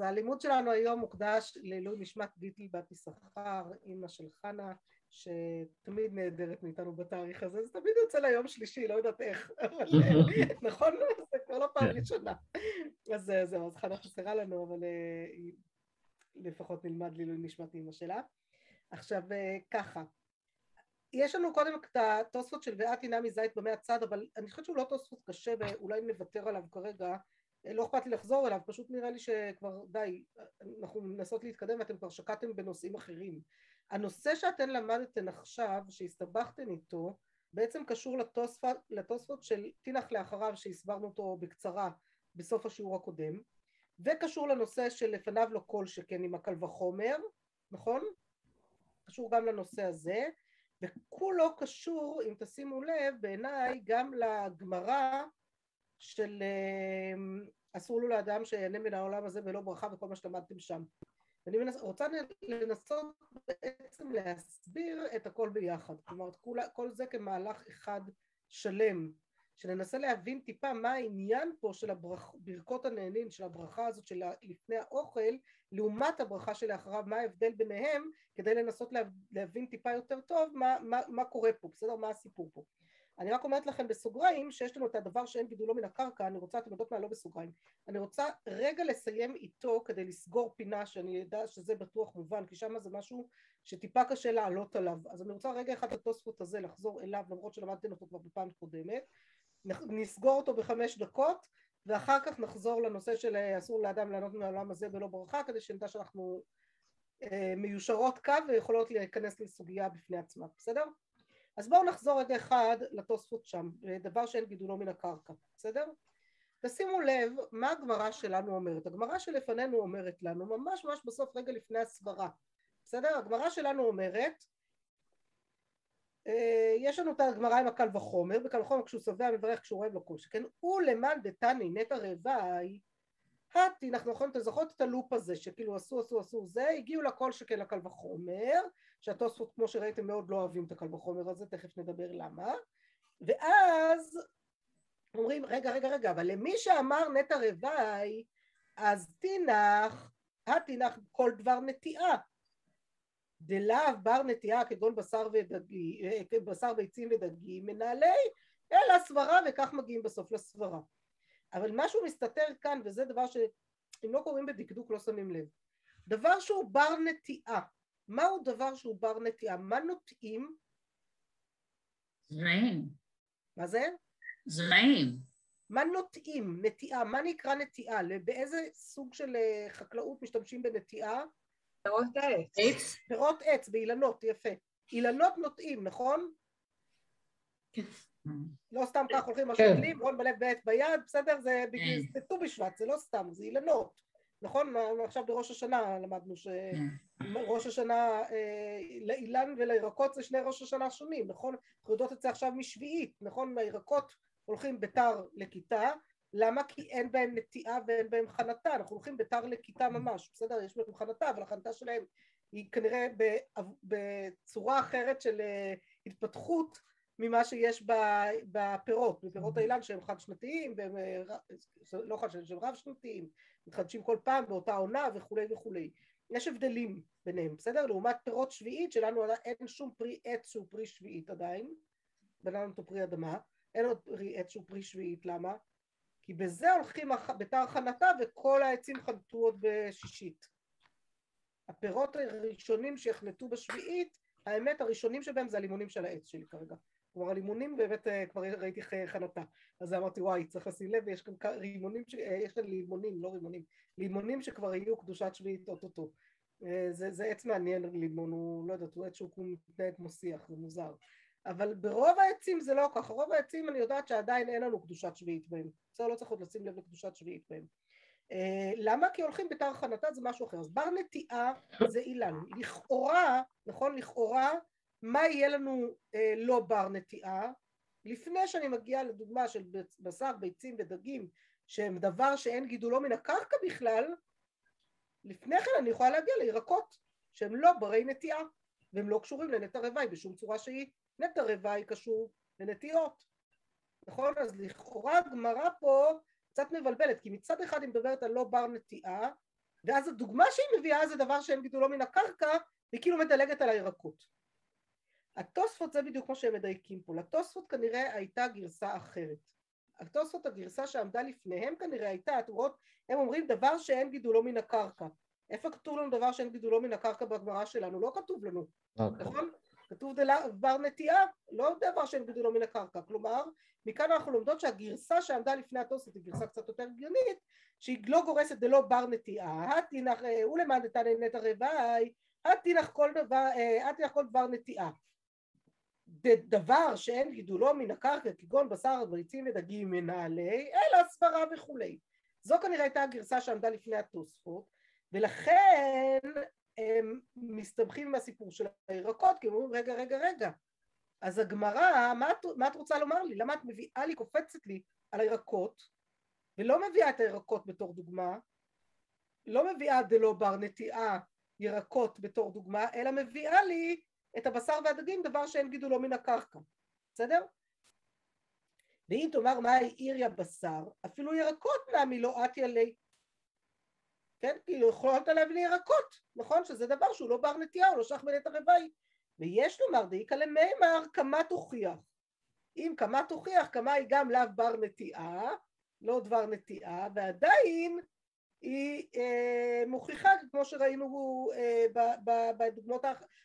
אז הלימוד שלנו היום מוקדש לעילוי נשמת ביטל בת יששכר, אימא של חנה, שתמיד נהדרת מאיתנו בתאריך הזה, זה תמיד יוצא ליום שלישי, לא יודעת איך, אבל נכון? זה כבר לא פעם ראשונה. אז זהו, אז חנה חסרה לנו, אבל אה, לפחות נלמד לעילוי נשמת אימא שלה. עכשיו אה, ככה, יש לנו קודם את התוספות של ואת הנה מזית במאה הצד, אבל אני חושבת שהוא לא תוספות קשה ואולי נוותר עליו כרגע, לא אכפת לי לחזור אליו, פשוט נראה לי שכבר די, אנחנו מנסות להתקדם ואתם כבר שקעתם בנושאים אחרים. הנושא שאתן למדתן עכשיו, שהסתבכתן איתו, בעצם קשור לתוספות, לתוספות של תינח לאחריו שהסברנו אותו בקצרה בסוף השיעור הקודם, וקשור לנושא של לפניו לא כל שכן עם הקל וחומר, נכון? קשור גם לנושא הזה, וכולו קשור, אם תשימו לב, בעיניי גם לגמרא של אמ, אסור לו לאדם שיהנה מן העולם הזה ולא ברכה וכל מה שלמדתם שם. ואני מנס, רוצה לנסות בעצם להסביר את הכל ביחד, כלומר כל, כל זה כמהלך אחד שלם, שננסה להבין טיפה מה העניין פה של הברכ, ברכות הנהנין, של הברכה הזאת של לפני האוכל, לעומת הברכה שלאחריו, מה ההבדל ביניהם, כדי לנסות להבין טיפה יותר טוב מה, מה, מה קורה פה, בסדר? מה הסיפור פה. אני רק אומרת לכם בסוגריים שיש לנו את הדבר שאין גידולו מן הקרקע, אני רוצה, אתם יודעות מה, לא בסוגריים, אני רוצה רגע לסיים איתו כדי לסגור פינה שאני אדע שזה בטוח מובן, כי שם זה משהו שטיפה קשה לעלות עליו, אז אני רוצה רגע אחד התוספות הזה לחזור אליו, למרות שלמדתם אותו כבר בפעם קודמת, נסגור אותו בחמש דקות, ואחר כך נחזור לנושא של אה, אסור לאדם לענות מהעולם הזה בלא ברכה, כדי שנדע שאנחנו אה, מיושרות קו ויכולות להיכנס לסוגיה בפני עצמה, בסדר? אז בואו נחזור רגע אחד לתוספות שם, דבר שאין גידולו מן הקרקע, בסדר? תשימו לב מה הגמרא שלנו אומרת. הגמרא שלפנינו אומרת לנו, ממש ממש בסוף רגע לפני הסברה, בסדר? הגמרא שלנו אומרת, אה, יש לנו את הגמרא עם הקל וחומר, וקל וחומר כשהוא שבע מברך כשהוא אוהב לו כל שכן, הוא למאן דתני נטע רוואי, התי, אנחנו יכולים, אתם זוכרות את הלופ הזה, שכאילו עשו עשו עשו זה, הגיעו לכל שכן לקל וחומר, שהתוספות כמו שראיתם מאוד לא אוהבים את הקל וחומר הזה, תכף נדבר למה, ואז אומרים רגע רגע רגע, אבל למי שאמר נטע רוואי, אז תינח, התינח כל דבר נטיעה, דלאו בר נטיעה כגון בשר, ודגי, אה, בשר ביצים ודגים מנהלי אלא סברה וכך מגיעים בסוף לסברה אבל משהו מסתתר כאן וזה דבר שאם לא קוראים בדקדוק לא שמים לב דבר שהוא בר נטיעה מהו דבר שהוא בר נטיעה? מה נוטעים? זרעים. מה זה? זרעים. מה נוטעים? נטיעה. מה נקרא נטיעה? באיזה סוג של אה, חקלאות משתמשים בנטיעה? פירות עץ. פירות עץ באילנות, יפה. אילנות נוטעים, נכון? כן. לא סתם כך הולכים השותלים, רון בלב בעט ביד, בסדר? זה ט"ו בשבט, זה לא סתם, זה אילנות. נכון? עכשיו בראש השנה למדנו שראש השנה, אה, לאילן ולירקות זה שני ראש השנה שונים, נכון? אנחנו יודעות את זה עכשיו משביעית, נכון? הירקות הולכים בתר לכיתה, למה? כי אין בהם נטיעה ואין בהם חנתה, אנחנו הולכים בתר לכיתה ממש, בסדר? יש בהם חנתה, אבל החנתה שלהם היא כנראה בצורה אחרת של אה, התפתחות ממה שיש בפירות, בפירות האילן שהם חד שנתיים, והם אה, לא חד שנתיים, שהם רב שנתיים, מתחדשים כל פעם באותה עונה וכולי וכולי. יש הבדלים ביניהם, בסדר? לעומת פירות שביעית שלנו אין שום פרי עץ שהוא פרי שביעית עדיין, בננו אותו פרי אדמה, אין עוד פרי עץ שהוא פרי שביעית, למה? כי בזה הולכים בתר הכנתה וכל העצים חנתו עוד בשישית. הפירות הראשונים שהחנתו בשביעית, האמת הראשונים שבהם זה הלימונים של העץ שלי כרגע. כלומר הלימונים באמת אה, כבר ראיתי חנתה, אז אמרתי וואי צריך לשים לב יש כאן רימונים, אה, יש כאן לימונים, לא רימונים, לימונים שכבר יהיו קדושת שביעית אוטוטו. אה, זה, זה עץ מעניין לימון, הוא לא יודעת, הוא עץ שהוא מתנהג כמו שיח, זה מוזר. אבל ברוב העצים זה לא ככה, רוב העצים אני יודעת שעדיין אין לנו קדושת שביעית בהם, בסדר לא צריך עוד לשים לב לקדושת שביעית בהם. Uh, למה? כי הולכים בתר חנתה זה משהו אחר, אז בר נטיעה זה אילן, לכאורה, נכון לכאורה, מה יהיה לנו uh, לא בר נטיעה? לפני שאני מגיעה לדוגמה של בשר, ביצים ודגים שהם דבר שאין גידולו מן הקרקע בכלל, לפני כן אני יכולה להגיע לירקות שהם לא ברי נטיעה והם לא קשורים לנטע רוואי בשום צורה שהיא נטע רוואי קשור לנטיות, נכון? אז לכאורה הגמרא פה קצת מבלבלת, כי מצד אחד היא מדברת על לא בר נטיעה, ואז הדוגמה שהיא מביאה זה דבר שאין גידולו מן הקרקע, והיא כאילו מדלגת על הירקות. התוספות זה בדיוק כמו שהם מדייקים פה, לתוספות כנראה הייתה גרסה אחרת. התוספות הגרסה שעמדה לפניהם כנראה הייתה, אתם רואות, הם אומרים דבר שאין גידולו מן הקרקע. איפה כתוב לנו דבר שאין גידולו מן הקרקע בגמרא שלנו? לא כתוב לנו. אוקיי. נכון? כתוב דבר נטיעה, לא דבר שאין גידולו מן הקרקע. כלומר, מכאן אנחנו לומדות שהגרסה שעמדה לפני התוספות היא גרסה קצת יותר הגיונית, שהיא לא גורסת דלא בר נטיעה, התינח, ולמד כל דבר, התינח אה, כל דבר נטיעה. דבר שאין גידולו מן הקרקע כגון בשר בריצים ודגים מנהלי אלא סברה וכולי. זו כנראה הייתה הגרסה שעמדה לפני התוספות ולכן הם מסתבכים עם הסיפור של הירקות כי הם אומרים רגע רגע רגע אז הגמרא מה, מה את רוצה לומר לי? למה את מביאה לי קופצת לי על הירקות ולא מביאה את הירקות בתור דוגמה לא מביאה דלא בר נטיעה ירקות בתור דוגמה אלא מביאה לי את הבשר והדגים דבר שאין גידולו מן הקרקע, בסדר? ואם תאמר מה העיריה בשר, אפילו ירקות נמי לא אתיה לי. כן? כאילו יכולת להביא לי ירקות, נכון? שזה דבר שהוא לא בר נטייה, הוא לא שייך בנט הרוואי. ויש לומר דאיקא למימר כמה תוכיח. אם כמה תוכיח, כמה היא גם לאו בר נטיעה, לא דבר נטיעה, ועדיין היא אה, מוכיחה, כמו שראינו אה, בדוגמאות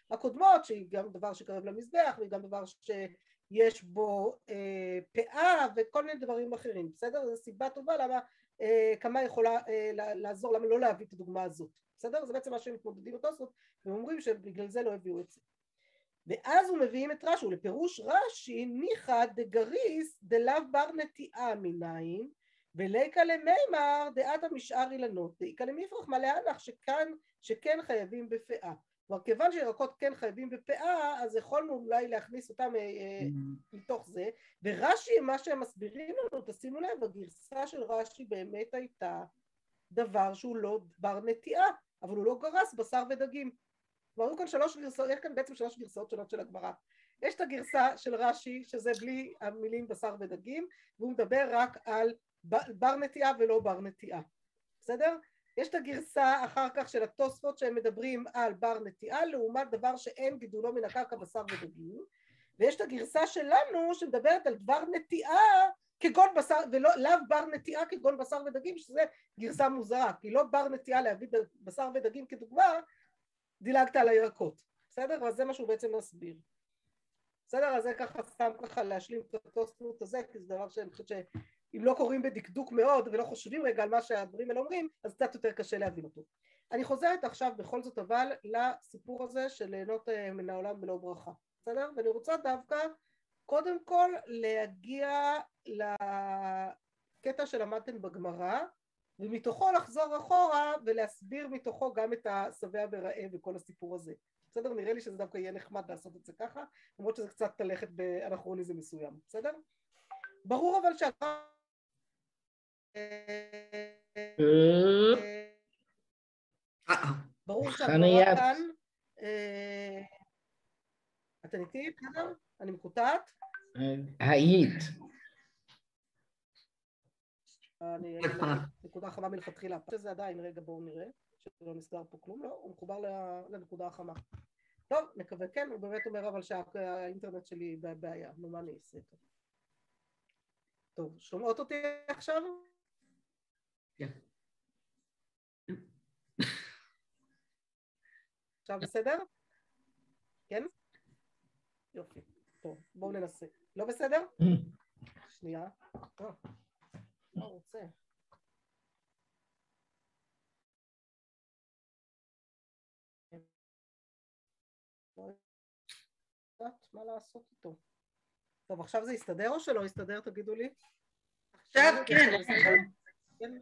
הקודמות, שהיא גם דבר שקרב למזבח, והיא גם דבר שיש בו אה, פאה וכל מיני דברים אחרים, בסדר? זו סיבה טובה למה אה, כמה יכולה אה, לעזור, למה לא להביא את הדוגמה הזאת, בסדר? זה בעצם מה שהם מתמודדים אותו, זאת והם אומרים שבגלל זה לא הביאו את זה. ואז הוא מביאים את רש"י, ולפירוש רש"י ניחא דגריס דלאו בר נטיעה מניין וליקה למימר דעת המשאר אילנות, דאיקה למפרח מלא אנח שכאן, שכן חייבים בפאה. כלומר כיוון שירקות כן חייבים בפאה אז יכולנו אולי להכניס אותם אה, אה, mm-hmm. מתוך זה ורש"י מה שהם מסבירים לנו תשימו לב הגרסה של רש"י באמת הייתה דבר שהוא לא בר נטיעה אבל הוא לא גרס בשר ודגים כלומר היו כאן שלוש גרסאות, יש כאן בעצם שלוש גרסאות שונות של הגמרא יש את הגרסה של רש"י שזה בלי המילים בשר ודגים והוא מדבר רק על בר נטיעה ולא בר נטיעה בסדר? יש את הגרסה אחר כך של התוספות שהם מדברים על בר נטיעה לעומת דבר שאין גידולו מן הקרקע בשר ודגים ויש את הגרסה שלנו שמדברת על דבר נטיעה כגון בשר ולא לאו בר נטיעה כגון בשר ודגים שזה גרסה מוזרה כי לא בר נטיעה להביא בשר ודגים כדוגמה דילגת על הירקות בסדר? אז זה מה שהוא בעצם מסביר בסדר? אז זה ככה סתם ככה להשלים את התוספות הזה כי זה דבר שאני חושבת אם לא קוראים בדקדוק מאוד ולא חושבים רגע על מה שהדברים האלה אומרים אז קצת יותר קשה להבין אותו. אני חוזרת עכשיו בכל זאת אבל לסיפור הזה של ליהנות אה, מן העולם בלא ברכה, בסדר? ואני רוצה דווקא קודם כל להגיע לקטע שלמדתם בגמרא ומתוכו לחזור אחורה ולהסביר מתוכו גם את השבע ורעב וכל הסיפור הזה. בסדר? נראה לי שזה דווקא יהיה נחמד לעשות את זה ככה למרות שזה קצת תלכת באנכרוניזם מסוים, בסדר? ברור אבל שהדבר ברור שהגמרא כאן, אה, אתם איתי? בסדר? אני מקוטעת? היית. נקודה חמה מלכתחילה. זה עדיין, רגע בואו נראה, שלא נסגר פה כלום, לא, הוא מחובר לנקודה החמה. טוב, נקווה כן, הוא באמת אומר אבל שהאינטרנט שלי בבעיה, נו מה אני אעשה? טוב, שומעות אותי עכשיו? כן. עכשיו בסדר? כן? יופי. טוב, בואו ננסה. לא בסדר? שנייה. אה, רוצה? לא יודעת מה לעשות איתו. טוב, עכשיו זה יסתדר או שלא יסתדר? תגידו לי. עכשיו כן.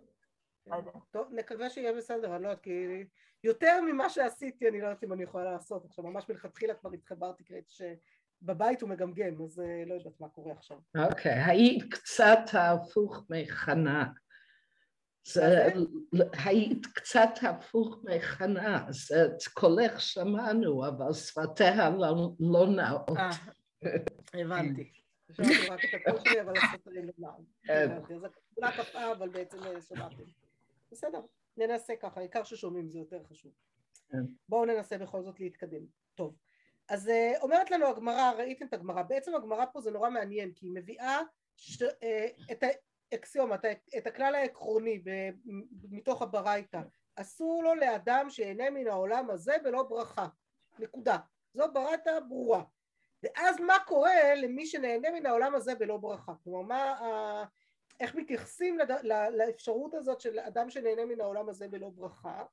כן. טוב, נקווה שיהיה בסדר, אני לא יודעת, כי יותר ממה שעשיתי אני לא יודעת אם אני יכולה לעשות, עכשיו ממש מלכתחילה כבר התחברתי, כי שבבית הוא מגמגם, אז אה, לא יודעת מה קורה עכשיו. אוקיי, היית קצת הפוך מחנה. זה, היית קצת הפוך מחנה, אז את קולך שמענו, אבל שפתיה לא, לא נאות. אה, הבנתי. שמעתי רק את הקול שלי, אבל הסרטונים לא נעו. אז הכפולה קפאה, אבל בעצם שמעתם. בסדר, ננסה ככה, העיקר ששומעים זה יותר חשוב. כן. בואו ננסה בכל זאת להתקדם. טוב. אז uh, אומרת לנו הגמרא, ראיתם את הגמרא, בעצם הגמרא פה זה נורא מעניין, כי היא מביאה ש, uh, את האקסיומה, את, הכלל העקרוני מתוך הברייתא, אסור לו לאדם שיהנה מן העולם הזה ולא ברכה, נקודה. זו ברייתא ברורה. ואז מה קורה למי שנהנה מן העולם הזה בלא ברכה? כלומר, מה, איך מתייחסים לד, לאפשרות הזאת של אדם שנהנה מן העולם הזה בלא ברכה?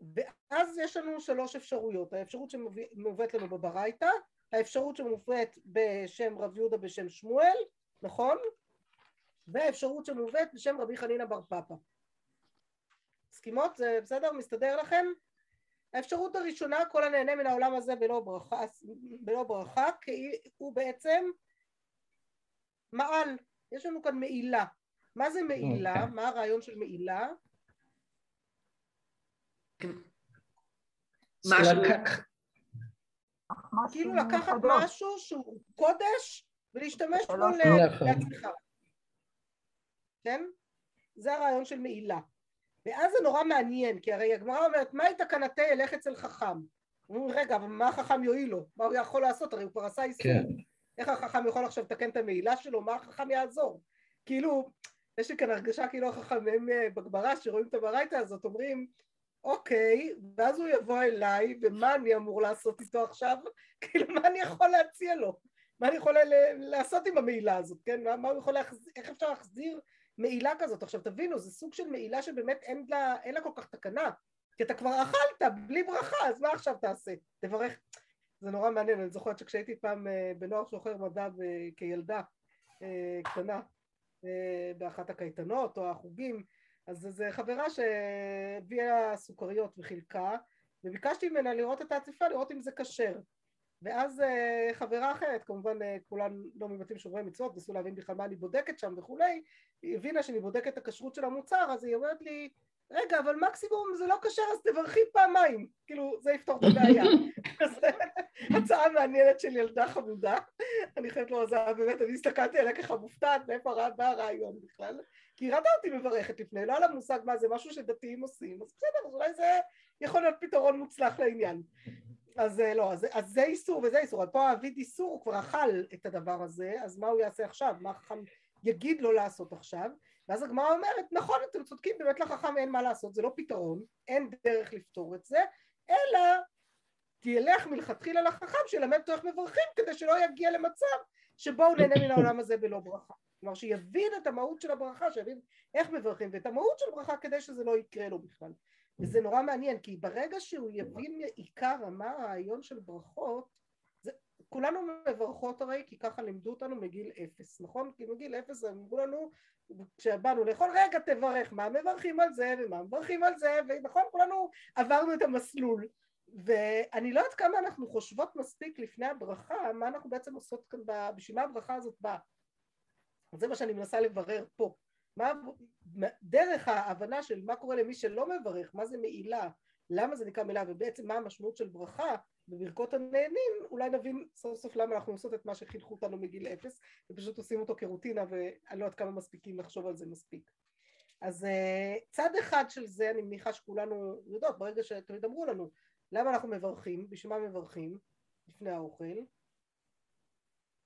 ואז יש לנו שלוש אפשרויות, האפשרות שמובאת לנו בברייתא, האפשרות שמובאת בשם רב יהודה בשם שמואל, נכון? והאפשרות שמובאת בשם רבי חנינא בר פפא. מסכימות? זה בסדר? מסתדר לכם? האפשרות הראשונה, כל הנהנה מן העולם הזה בלא ברכה, בלא ברכה כי הוא בעצם מעל, יש לנו כאן מעילה. מה זה מעילה? אוקיי. מה הרעיון של מעילה? משהו... כאילו לקחת משהו שהוא קודש ולהשתמש בו. לעצמך. כן? זה הרעיון של מעילה. ואז זה נורא מעניין, כי הרי הגמרא אומרת, מהי תקנתי ילך אצל חכם? אומרים, רגע, אבל מה החכם יועיל לו? מה הוא יכול לעשות? הרי הוא כבר עשה איסור. איך החכם יכול עכשיו לתקן את המעילה שלו? מה החכם יעזור? כאילו, יש לי כאן הרגשה כאילו החכמים אה, בגמרא שרואים את הברייתא הזאת, אומרים, אוקיי, ואז הוא יבוא אליי, ומה אני אמור לעשות איתו עכשיו? כאילו, מה אני יכול להציע לו? מה אני יכול לעשות עם המעילה הזאת, כן? מה, מה הוא יכול להחזיר, איך אפשר להחזיר מעילה כזאת? עכשיו תבינו, זה סוג של מעילה שבאמת אין לה, אין לה כל כך תקנה, כי אתה כבר אכלת בלי ברכה, אז מה עכשיו תעשה? תברך. זה נורא מעניין, אני זוכרת שכשהייתי פעם אה, בנוער שוחר מדע כילדה אה, קטנה, אה, באחת הקייטנות או החוגים, אז זו חברה שהביאה סוכריות וחילקה, וביקשתי ממנה לראות את העציפה, לראות אם זה כשר. ואז חברה אחרת, כמובן כולן לא מבתים שומרי מצוות, ניסו להבין בכלל מה אני בודקת שם וכולי, היא הבינה שאני בודקת את הכשרות של המוצר, אז היא אומרת לי, רגע, אבל מקסימום זה לא כשר אז תברכי פעמיים, כאילו זה יפתור את הבעיה. אז הצעה מעניינת של ילדה חמודה, אני חייבת לומר, זה באמת, אני הסתכלתי עליה ככה מופתעת, מאיפה בא הרעיון בכלל, כי היא ראתה אותי מברכת לפני, לא היה לה מושג מה זה, משהו שדתיים עושים, אז בסדר, אז אולי זה יכול להיות פתרון מוצלח לעניין. אז אה, לא, אז, אז זה איסור וזה איסור, אז פה האביד איסור, הוא כבר אכל את הדבר הזה, אז מה הוא יעשה עכשיו? מה החכם יגיד לו לעשות עכשיו? ואז הגמרא אומרת, נכון, אתם צודקים, באמת לחכם אין מה לעשות, זה לא פתרון, אין דרך לפתור את זה, אלא תלך מלכתחילה לחכם שילמד אותו איך מברכים, כדי שלא יגיע למצב שבו הוא נהנה מן העולם הזה בלא ברכה. כלומר שיבין את המהות של הברכה, שיבין איך מברכים ואת המהות של ברכה כדי שזה לא יקרה לו בכלל. וזה נורא מעניין, כי ברגע שהוא יבין עיקר מה הרעיון של ברכות, כולנו מברכות הרי, כי ככה לימדו אותנו מגיל אפס, נכון? כי מגיל אפס אמרו לנו, כשבאנו לאכול, רגע תברך, מה מברכים על זה, ומה מברכים על זה, ונכון, כולנו עברנו את המסלול. ואני לא יודעת כמה אנחנו חושבות מספיק לפני הברכה, מה אנחנו בעצם עושות כאן, בשביל מה הברכה הזאת באה. זה מה שאני מנסה לברר פה. מה, דרך ההבנה של מה קורה למי שלא מברך, מה זה מעילה, למה זה נקרא מעילה ובעצם מה המשמעות של ברכה בברכות הנהנים, אולי נבין סוף סוף למה אנחנו עושות את מה שחינכו אותנו מגיל אפס ופשוט עושים אותו כרוטינה ואני לא יודעת כמה מספיקים לחשוב על זה מספיק. אז אה, צד אחד של זה אני מניחה שכולנו יודעות ברגע שתמיד אמרו לנו למה אנחנו מברכים, בשביל מה מברכים? לפני האוכל?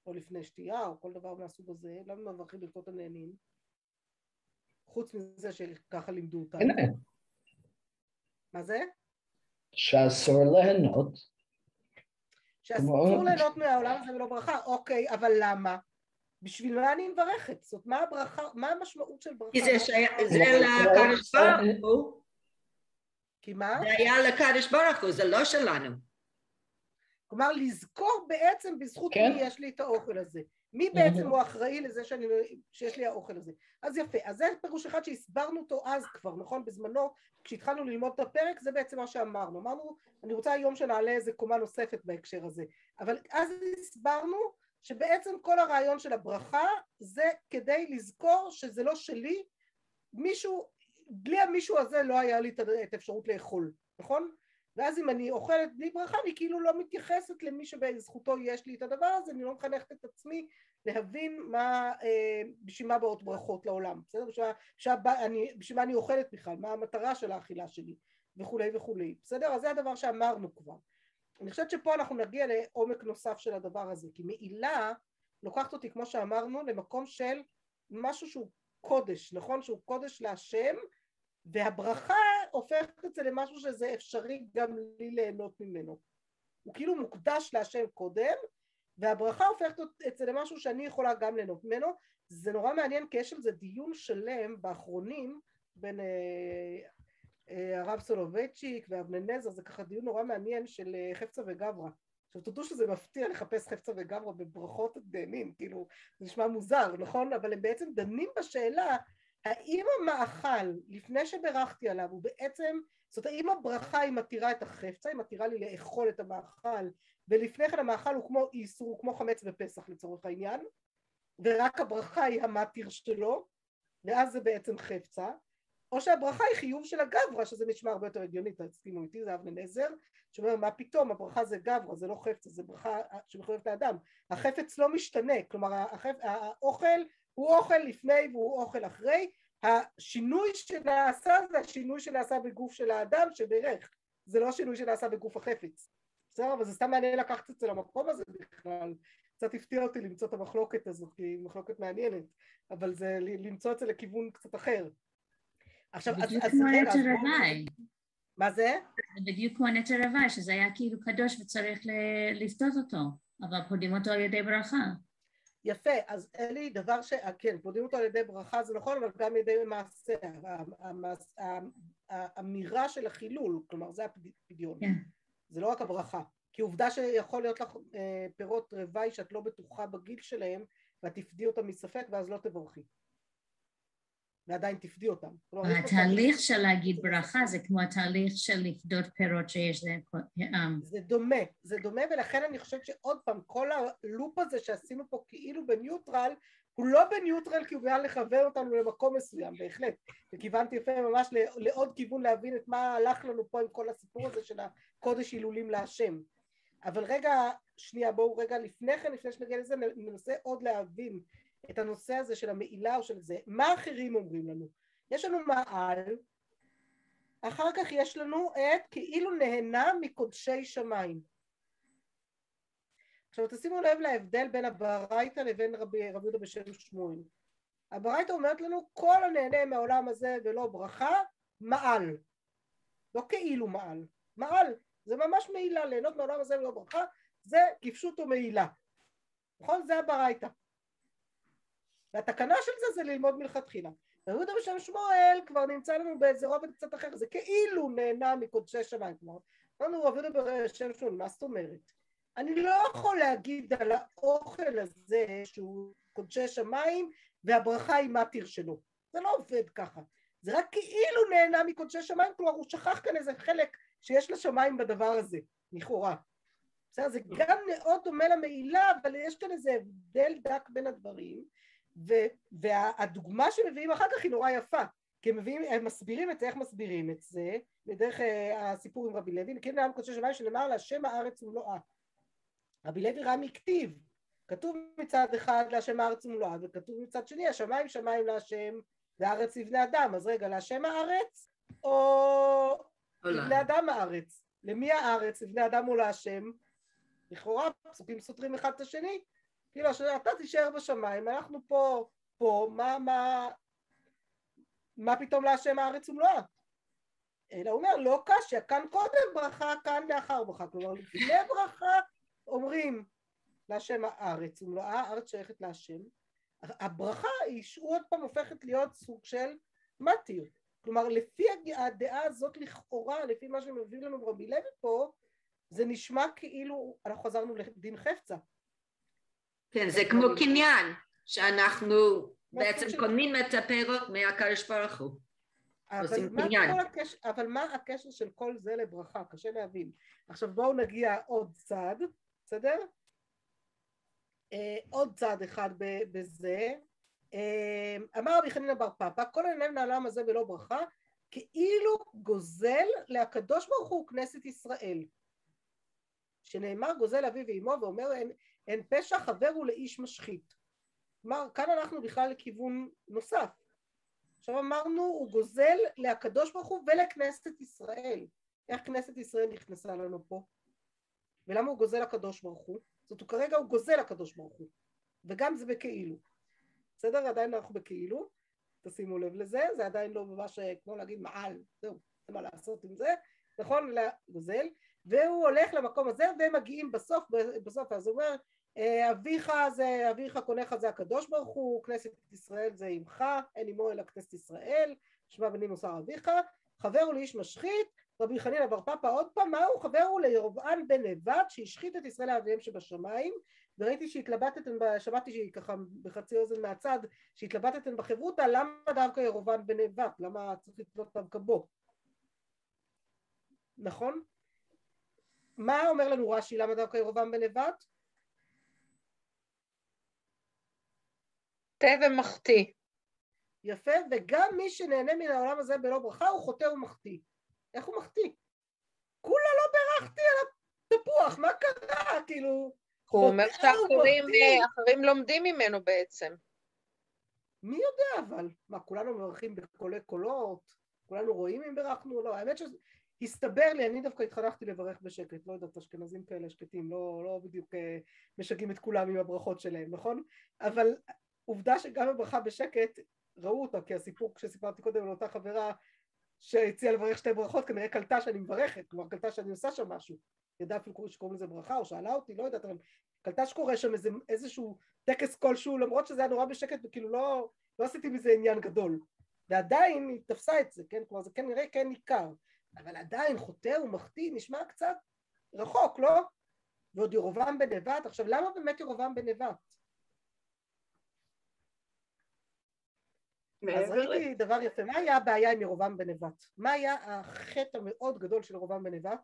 או לפני שתייה? או כל דבר מהסוג הזה, למה מברכים ברכות הנהנים? חוץ מזה שככה לימדו אותנו. מה זה? שאסור ליהנות. שאסור ליהנות מהעולם הזה ולא ברכה, אוקיי, אבל למה? בשביל מה אני מברכת? זאת מה הברכה, מה המשמעות של ברכה? כי זה לקדוש ברוך הוא. כי מה? זה היה לקדוש ברוך הוא, זה לא שלנו. כלומר, לזכור בעצם בזכות כן. מי יש לי את האוכל הזה. מי בעצם הוא אחראי לזה שאני, לא- שיש לי האוכל הזה? אז יפה, אז זה פירוש אחד שהסברנו אותו אז כבר, נכון? בזמנו, כשהתחלנו ללמוד את הפרק, זה בעצם מה שאמרנו. אמרנו, אני רוצה היום שנעלה איזה קומה נוספת בהקשר הזה. אבל אז הסברנו שבעצם כל הרעיון של הברכה זה כדי לזכור שזה לא שלי, מישהו, בלי המישהו הזה לא היה לי את האפשרות לאכול, נכון? ואז אם אני אוכלת בלי ברכה אני כאילו לא מתייחסת למי שבזכותו יש לי את הדבר הזה, אני לא מחנכת את עצמי להבין מה, אה, בשביל מה באות ברכות לעולם, בסדר? בשביל מה אני, בשביל אני אוכלת בכלל, מה המטרה של האכילה שלי וכולי וכולי, בסדר? אז זה הדבר שאמרנו כבר. אני חושבת שפה אנחנו נגיע לעומק נוסף של הדבר הזה, כי מעילה לוקחת אותי, כמו שאמרנו, למקום של משהו שהוא קודש, נכון? שהוא קודש להשם, והברכה הופכת את זה למשהו שזה אפשרי גם לי ליהנות ממנו. הוא כאילו מוקדש להשם קודם, והברכה הופכת את זה למשהו שאני יכולה גם ליהנות ממנו. זה נורא מעניין כי יש על זה דיון שלם באחרונים בין אה, אה, הרב סולובייצ'יק ואבנר נזר, זה ככה דיון נורא מעניין של אה, חפצה וגברה. עכשיו תודו שזה מפתיע לחפש חפצה וגברה בברכות דיינים, כאילו זה נשמע מוזר, נכון? אבל הם בעצם דנים בשאלה האם המאכל לפני שברכתי עליו הוא בעצם, זאת אומרת האם הברכה היא מתירה את החפצה, היא מתירה לי לאכול את המאכל ולפני כן המאכל הוא כמו איסור, הוא כמו חמץ בפסח לצורך העניין ורק הברכה היא המתיר שלו ואז זה בעצם חפצה או שהברכה היא חיוב של הגברא שזה נשמע הרבה יותר הגיוני, תסכימו איתי, זה אבנר נזר שאומר מה פתאום הברכה זה גברא זה לא חפצה זה ברכה שמחויבת לאדם. החפץ לא משתנה כלומר החפ... האוכל הוא אוכל לפני והוא אוכל אחרי השינוי שנעשה זה השינוי שנעשה בגוף של האדם שברך. זה לא השינוי שנעשה בגוף החפץ. בסדר? אבל זה סתם מעניין לקחת את זה למקום הזה בכלל. קצת הפתיע אותי למצוא את המחלוקת הזאת כי היא מחלוקת מעניינת. אבל זה למצוא את זה לכיוון קצת אחר. עכשיו אז, אז מה זה? זה בדיוק כמו נטע רבעי שזה היה כאילו קדוש וצריך לפדות אותו. אבל פודים אותו על ידי ברכה יפה, אז אלי, דבר ש... כן, פודים אותו על ידי ברכה זה נכון, אבל גם על ידי מעשה, האמירה של החילול, כלומר זה הפדיון, כן. זה לא רק הברכה, כי עובדה שיכול להיות לך אה, פירות רבעי שאת לא בטוחה בגיל שלהם ואת תפדי אותם מספק ואז לא תברכי. ועדיין תפדי אותם. התהליך של להגיד ברכה זה כמו התהליך של לפדות פירות שיש לעם. זה דומה, זה דומה ולכן אני חושבת שעוד פעם כל הלופ הזה שעשינו פה כאילו בניוטרל הוא לא בניוטרל כי הוא בא לכוון אותנו למקום מסוים בהחלט וכיוונתי יפה ממש לעוד כיוון להבין את מה הלך לנו פה עם כל הסיפור הזה של הקודש הילולים להשם אבל רגע שנייה בואו רגע לפני כן לפני שנגיע לזה ננסה עוד להבין את הנושא הזה של המעילה או של זה, מה אחרים אומרים לנו? יש לנו מעל, אחר כך יש לנו את כאילו נהנה מקודשי שמיים. עכשיו תשימו לב להבדל בין הברייתא לבין רבי, יהודה בשם שמואל. הברייתא אומרת לנו כל הנהנה מהעולם הזה ולא ברכה, מעל. לא כאילו מעל, מעל. זה ממש מעילה, ליהנות מהעולם הזה ולא ברכה, זה כפשוט ומעילה. נכון? זה הברייתא. והתקנה של זה זה ללמוד מלכתחילה. יהודה בשם שמואל כבר נמצא לנו באיזה רובד קצת אחר, זה כאילו נהנה מקודשי שמיים, כלומר, אמרנו רב יהודה בשם שמואל, מה זאת אומרת? אני לא יכול להגיד על האוכל הזה שהוא קודשי שמיים והברכה היא מתיר שלו, זה לא עובד ככה, זה רק כאילו נהנה מקודשי שמיים, כלומר הוא שכח כאן איזה חלק שיש לשמיים בדבר הזה, לכאורה. בסדר, זה גם מאוד דומה למעילה, אבל יש כאן איזה הבדל דק בין הדברים, והדוגמה שמביאים אחר כך היא נורא יפה, כי הם, מביאים, הם מסבירים את זה, איך מסבירים את זה, בדרך אה, הסיפור עם רבי לוי, כן נעם קודשי שמיים שנאמר לה שם הארץ ומלואה. רבי לוי ראה מכתיב, כתוב מצד אחד להשם הארץ ומלואה, וכתוב מצד שני השמיים שמיים להשם והארץ לבני אדם, אז רגע, להשם הארץ או לבני אדם הארץ? למי הארץ, לבני אדם או להשם? לכאורה פסוקים סותרים אחד את השני, כאילו אתה תישאר בשמיים, אנחנו פה, פה, מה, מה, מה פתאום להשם הארץ ומלואה? אלא הוא אומר לא קשיא, כאן קודם ברכה, כאן לאחר ברכה, כלומר לפני ברכה אומרים להשם הארץ ומלואה, הארץ שייכת להשם, הברכה היא עוד פעם הופכת להיות סוג של מתיר, כלומר לפי הדעה הזאת לכאורה, לפי מה שמביא לנו רבי לוי פה, זה נשמע כאילו אנחנו חזרנו לדין חפצה, כן, זה כמו קניין, שאנחנו בעצם קונים את הפירות מהקדוש ברוך הוא. אבל מה, הקשר, אבל מה הקשר של כל זה לברכה? קשה להבין. עכשיו בואו נגיע עוד צעד, בסדר? אה, עוד צעד אחד בזה. אה, אמר רבי חנינא בר פפא, כל העניין מהעולם הזה ולא ברכה, כאילו גוזל להקדוש ברוך הוא כנסת ישראל. שנאמר גוזל אביו ואמו ואומר אין, אין פשע חבר הוא לאיש משחית. כלומר, כאן אנחנו בכלל לכיוון נוסף. עכשיו אמרנו, הוא גוזל לקדוש ברוך הוא ולכנסת ישראל. איך כנסת ישראל נכנסה לנו פה? ולמה הוא גוזל לקדוש ברוך הוא? זאת אומרת, כרגע הוא גוזל לקדוש ברוך הוא, וגם זה בכאילו. בסדר? עדיין אנחנו בכאילו, תשימו לב לזה, זה עדיין לא ממש כמו להגיד מעל, זהו, אין מה לעשות עם זה, נכון? לגוזל, והוא הולך למקום הזה והם מגיעים בסוף, בסוף אז הוא אומר אה, אביך זה, אביך קונך זה הקדוש ברוך הוא, כנסת ישראל זה עמך, אין עמו אלא כנסת ישראל, שמע בני מוסר אביך, חבר הוא לאיש משחית, רבי חנינא בר פפא עוד פעם, מה הוא חבר הוא לירבעם בן נבט שהשחית את ישראל לאביהם שבשמיים וראיתי שהתלבטתם, שמעתי שהיא ככה בחצי אוזן מהצד, שהתלבטתם בחברותא, למה דווקא ירבעם בן נבט? למה צריך לתלות דווקא בו? נכון? מה אומר לנו רש"י למה דווקא ירבעם בן נבט? תה ומחטיא. יפה, וגם מי שנהנה מן העולם הזה בלא ברכה הוא חוטא ומחטיא. איך הוא מחטיא? כולה לא בירכתי על התפוח, מה קרה? כאילו... הוא אומר שאחרים לומדים ממנו בעצם. מי יודע אבל? מה, כולנו מברכים בקולי קולות? כולנו רואים אם בירכנו או לא? האמת שהסתבר לי, אני דווקא התחנכתי לברך בשקט, לא יודעת, אשכנזים כאלה שקטים, לא, לא בדיוק אה, משגעים את כולם עם הברכות שלהם, נכון? אבל עובדה שגם הברכה בשקט, ראו אותה, כי הסיפור כשסיפרתי קודם על אותה חברה שהציעה לברך שתי ברכות, כנראה קלטה שאני מברכת, כלומר קלטה שאני עושה שם משהו, ידעה אפילו שקוראים לזה ברכה, או שאלה אותי, לא יודעת, אבל קלטה שקורה שם איזה, איזשהו טקס כלשהו, למרות שזה היה נורא בשקט, וכאילו לא, לא עשיתי מזה עניין גדול. ועדיין היא תפסה את זה, כן? כלומר זה כנראה כן ניכר, אבל עדיין חוטא ומחטיא נשמע קצת רחוק, לא? ועוד ירובעם בנבט, עכשיו למה באמת ירובעם בנבט? אז ראיתי דבר יפה, מה היה הבעיה עם ירובעם בנבט? מה היה החטא המאוד גדול של ירובעם בנבט?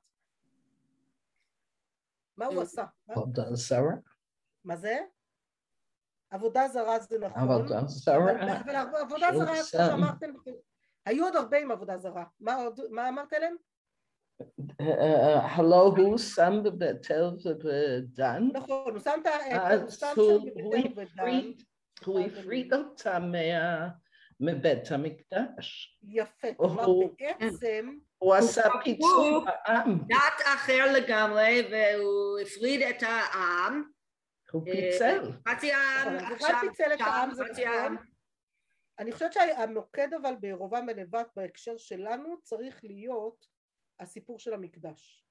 מה הוא עשה? עבודה זרה? מה זה? עבודה זרה זה נכון. עבודה זרה. אבל עבודה זרה, כמו שאמרתם, היו עוד הרבה עם עבודה זרה. מה אמרת להם? הלא הוא שם בבית אל ובדן. נכון, הוא שם שם בבית אל ודן. הוא הפריד אותם מבית המקדש. יפה, כלומר בעצם... הוא עשה פיצול העם. דת אחר לגמרי והוא הפריד את העם. הוא פיצל. חצי העם, עכשיו פיצל את העם זה נכון. אני חושבת שהמוקד אבל בירובעם בנבט בהקשר שלנו צריך להיות הסיפור של המקדש.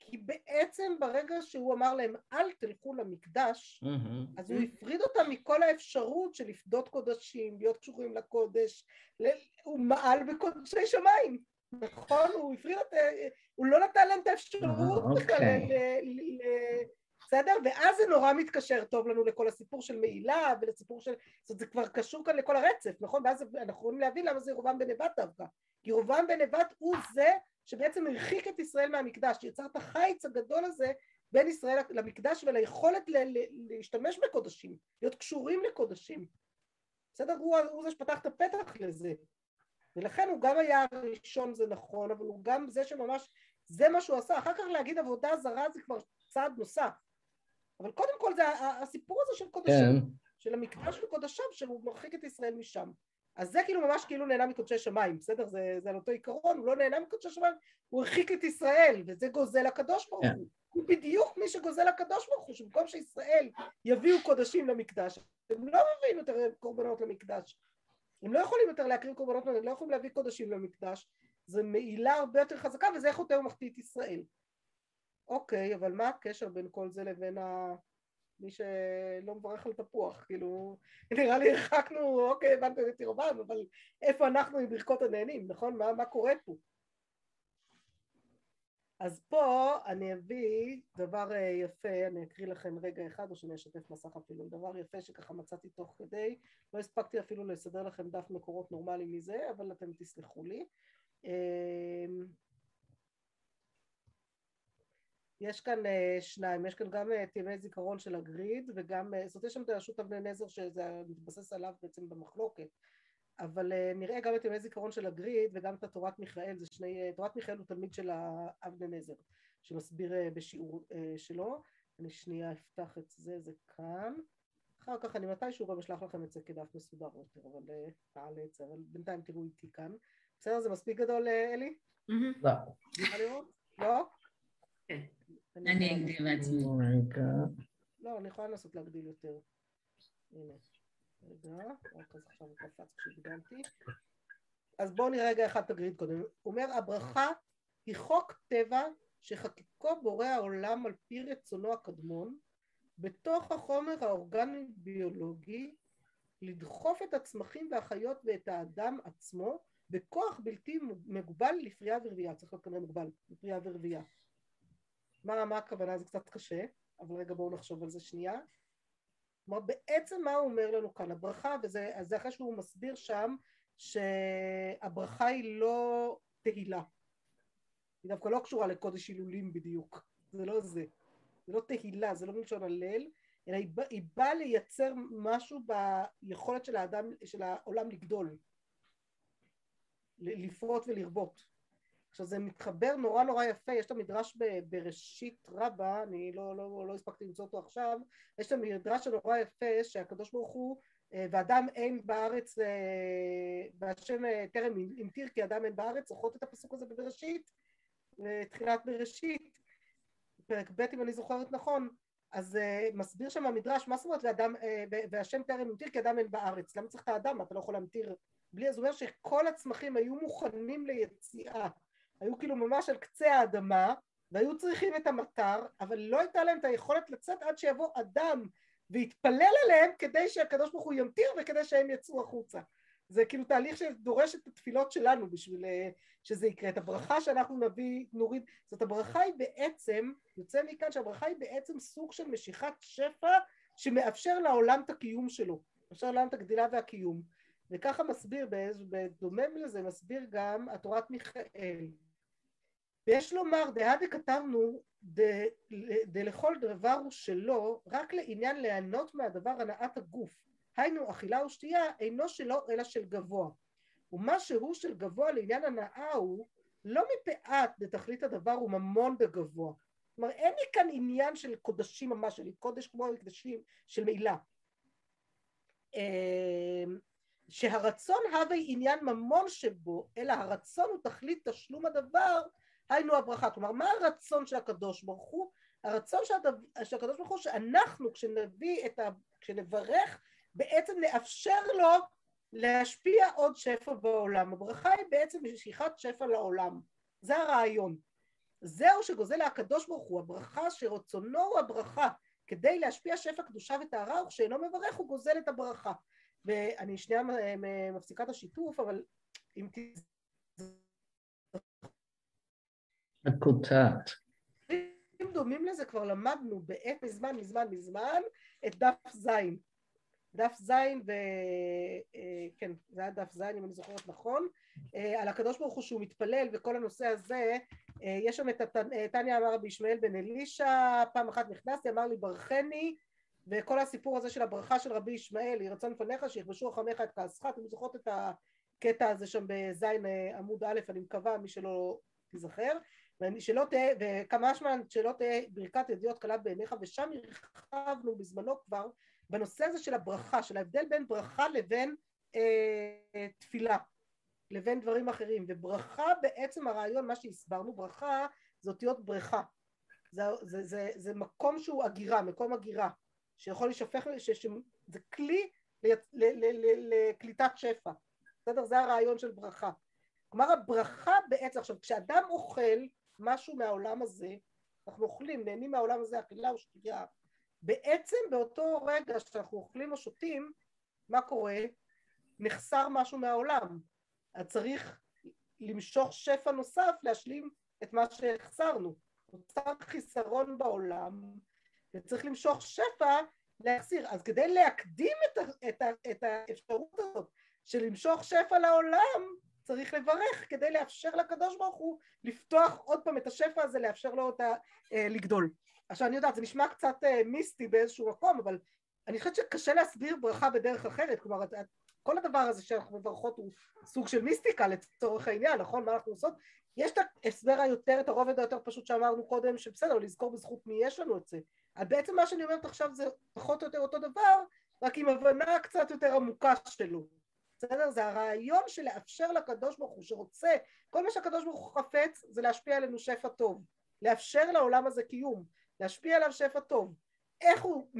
כי בעצם ברגע שהוא אמר להם אל תלכו למקדש, mm-hmm. אז הוא הפריד אותם מכל האפשרות של לפדות קודשים, להיות קשורים לקודש, הוא מעל בקודשי שמיים, נכון? הוא הפריד אותם, הוא לא נתן להם את האפשרות uh, בכלל, okay. בסדר? ואז זה נורא מתקשר טוב לנו לכל הסיפור של מעילה ולסיפור של... זאת אומרת, זה כבר קשור כאן לכל הרצף, נכון? ואז אנחנו יכולים להבין למה זה ירובעם בנבט דווקא. כי ירובעם בנבט הוא זה שבעצם הרחיק את ישראל מהמקדש, שיצר את החיץ הגדול הזה בין ישראל למקדש וליכולת להשתמש בקודשים, להיות קשורים לקודשים. בסדר? הוא, הוא זה שפתח את הפתח לזה. ולכן הוא גם היה הראשון זה נכון, אבל הוא גם זה שממש, זה מה שהוא עשה. אחר כך להגיד עבודה זרה זה כבר צעד נוסף. אבל קודם כל זה הסיפור הזה של קודשים, כן. של המקדש וקודשיו, שהוא מרחיק את ישראל משם. אז זה כאילו ממש כאילו נהנה מקודשי שמיים, בסדר? זה, זה על אותו עיקרון, הוא לא נהנה מקודשי שמיים, הוא הרחיק את ישראל, וזה גוזל הקדוש ברוך הוא. Yeah. הוא בדיוק מי שגוזל הקדוש ברוך הוא, שבמקום שישראל יביאו קודשים למקדש, הם לא מביאים יותר קורבנות למקדש. הם לא יכולים יותר להקריב קורבנות, הם לא יכולים להביא קודשים למקדש, זו מעילה הרבה יותר חזקה, וזה חוטא ומחטיא את ישראל. אוקיי, אבל מה הקשר בין כל זה לבין ה... מי שלא מברך על תפוח, כאילו, נראה לי הרחקנו, אוקיי, הבנתם את ירובעם, אבל איפה אנחנו עם ברכות הנהנים, נכון? מה, מה קורה פה? אז פה אני אביא דבר אה, יפה, אני אקריא לכם רגע אחד, או שאני אשתף מסך אפילו, דבר יפה שככה מצאתי תוך כדי, לא הספקתי אפילו לסדר לכם דף מקורות נורמלי מזה, אבל אתם תסלחו לי. יש כאן uh, שניים, יש כאן גם uh, תימי זיכרון של הגריד וגם, uh, זאת יש שם את הרשות אבני נזר שזה מתבסס עליו בעצם במחלוקת אבל uh, נראה גם את תימי זיכרון של הגריד וגם את התורת מיכאל, זה שני, uh, תורת מיכאל הוא תלמיד של אבני נזר שמסביר uh, בשיעור uh, שלו, אני שנייה אפתח את זה, זה כאן, אחר כך אני מתישהו גם אשלח לכם את זה כדף מסודר יותר, אבל פעל לעצר, אבל בינתיים תראו איתי כאן. בסדר? זה מספיק גדול, אלי? לא. לא? כן. אני אגדיל בעצמי. רגע. לא, אני יכולה לנסות להגדיל יותר. הנה. רגע, רק אז עכשיו קפץ כשהגדלתי. אז בואו נראה רגע אחד תגריד קודם. הוא אומר, הברכה היא חוק טבע שחקיקו בורא העולם על פי רצונו הקדמון, בתוך החומר האורגני-ביולוגי, לדחוף את הצמחים והחיות ואת האדם עצמו בכוח בלתי מוגבל לפרייה ורבייה. צריך להיות כנראה מוגבל לפרייה ורבייה. מה, מה הכוונה? זה קצת קשה, אבל רגע בואו נחשוב על זה שנייה. כלומר בעצם מה הוא אומר לנו כאן? הברכה, וזה זה אחרי שהוא מסביר שם שהברכה היא לא תהילה. היא דווקא לא קשורה לקודש הילולים בדיוק, זה לא זה. זה לא תהילה, זה לא מלשון הלל, אלא היא, בא, היא באה לייצר משהו ביכולת של האדם, של העולם לגדול, לפרוט ולרבות. עכשיו זה מתחבר נורא נורא יפה, יש את המדרש בראשית רבה, אני לא, לא, לא הספקתי למצוא אותו עכשיו, יש את המדרש הנורא יפה שהקדוש ברוך הוא ואדם אין בארץ, והשם טרם המטיר כי אדם אין בארץ, זוכרות את הפסוק הזה בבראשית? תחילת בראשית, פרק ב' אם אני זוכרת נכון, אז מסביר שם המדרש מה זאת אומרת ואדם, והשם טרם המטיר כי אדם אין בארץ, למה צריך את האדם, אתה לא יכול להמטיר בלי, אז הוא אומר שכל הצמחים היו מוכנים ליציאה, היו כאילו ממש על קצה האדמה והיו צריכים את המטר, אבל לא הייתה להם את היכולת לצאת עד שיבוא אדם ויתפלל עליהם כדי שהקדוש ברוך הוא ימטיר וכדי שהם יצאו החוצה. זה כאילו תהליך שדורש את התפילות שלנו בשביל אה, שזה יקרה. את הברכה שאנחנו נביא, נוריד, זאת הברכה היא בעצם, יוצא מכאן שהברכה היא בעצם סוג של משיכת שפע שמאפשר לעולם את הקיום שלו, מאפשר לעולם את הגדילה והקיום. וככה מסביר, בדומם לזה מסביר גם התורת מיכאל. ויש לומר, דהא דכתבנו דלכל דבר הוא שלו, רק לעניין ליהנות מהדבר הנעת הגוף. היינו אכילה ושתייה אינו שלו אלא של גבוה. ומה שהוא של גבוה לעניין הנאה הוא לא מפאת לתכלית הדבר הוא ממון בגבוה. כלומר אין לי כאן עניין של קודשים ממש, של קודש כמו הקדשים של מעילה. אמ, שהרצון הווה עניין ממון שבו, אלא הרצון הוא תכלית תשלום הדבר, היינו הברכה. כלומר, מה הרצון של הקדוש ברוך הוא? הרצון של הקדוש ברוך הוא שאנחנו כשנביא את ה... כשנברך בעצם נאפשר לו להשפיע עוד שפע בעולם. הברכה היא בעצם משיכת שפע לעולם. זה הרעיון. זהו שגוזל הקדוש ברוך הוא, הברכה שרצונו הוא הברכה. כדי להשפיע שפע קדושה וטהרה, וכשאינו מברך הוא גוזל את הברכה. ואני שנייה מפסיקה את השיתוף, אבל אם ת... הקוטעת. אם דומים לזה כבר למדנו בעת מזמן מזמן מזמן את דף זין. דף זין ו... אה, כן, זה היה דף זין אם אני זוכרת נכון, אה, על הקדוש ברוך הוא שהוא מתפלל וכל הנושא הזה, אה, יש שם את תניא אמר רבי ישמעאל בן אלישע, פעם אחת נכנסתי, אמר לי ברכני, וכל הסיפור הזה של הברכה של רבי ישמעאל, יהי רצון לפניך שיכבשו רחמך את כעסך, אתם זוכרות את הקטע הזה שם בזין עמוד א', אני מקווה, מי שלא תיזכר, שלא תהיה, וכמה זמן שלא תהיה ברכת ידיעות קלה בעיניך, ושם הרחבנו בזמנו כבר בנושא הזה של הברכה, של ההבדל בין ברכה לבין אה, תפילה, לבין דברים אחרים, וברכה בעצם הרעיון, מה שהסברנו, ברכה זה אותיות בריכה, זה, זה, זה, זה מקום שהוא הגירה, מקום הגירה, שיכול להישפך, זה כלי לקליטת שפע, בסדר? זה הרעיון של ברכה. כלומר הברכה בעצם, עכשיו כשאדם אוכל משהו מהעולם הזה, אנחנו אוכלים, נהנים מהעולם הזה, אכילה או שתייה, בעצם באותו רגע שאנחנו אוכלים או שותים, מה קורה? נחסר משהו מהעולם. אז צריך למשוך שפע נוסף להשלים את מה שהחסרנו. נוצר חיסרון בעולם, וצריך למשוך שפע להחסיר. אז כדי להקדים את, ה, את, ה, את האפשרות הזאת של למשוך שפע לעולם, צריך לברך כדי לאפשר לקדוש ברוך הוא לפתוח עוד פעם את השפע הזה, לאפשר לו אותה אה, לגדול. עכשיו אני יודעת, זה נשמע קצת אה, מיסטי באיזשהו מקום, אבל אני חושבת שקשה להסביר ברכה בדרך אחרת, כלומר כל הדבר הזה שאנחנו מברכות הוא סוג של מיסטיקה לצורך העניין, נכון? מה אנחנו עושות? יש את ההסבר היותר, את הרובד היותר פשוט שאמרנו קודם, שבסדר, לזכור בזכות מי יש לנו את זה. אז בעצם מה שאני אומרת עכשיו זה פחות או יותר אותו דבר, רק עם הבנה קצת יותר עמוקה שלו. בסדר? זה הרעיון של לאפשר לקדוש ברוך הוא שרוצה, כל מה שהקדוש ברוך הוא חפץ זה להשפיע עלינו שפע טוב, לאפשר לעולם הזה קיום, להשפיע עליו שפע טוב. איך הוא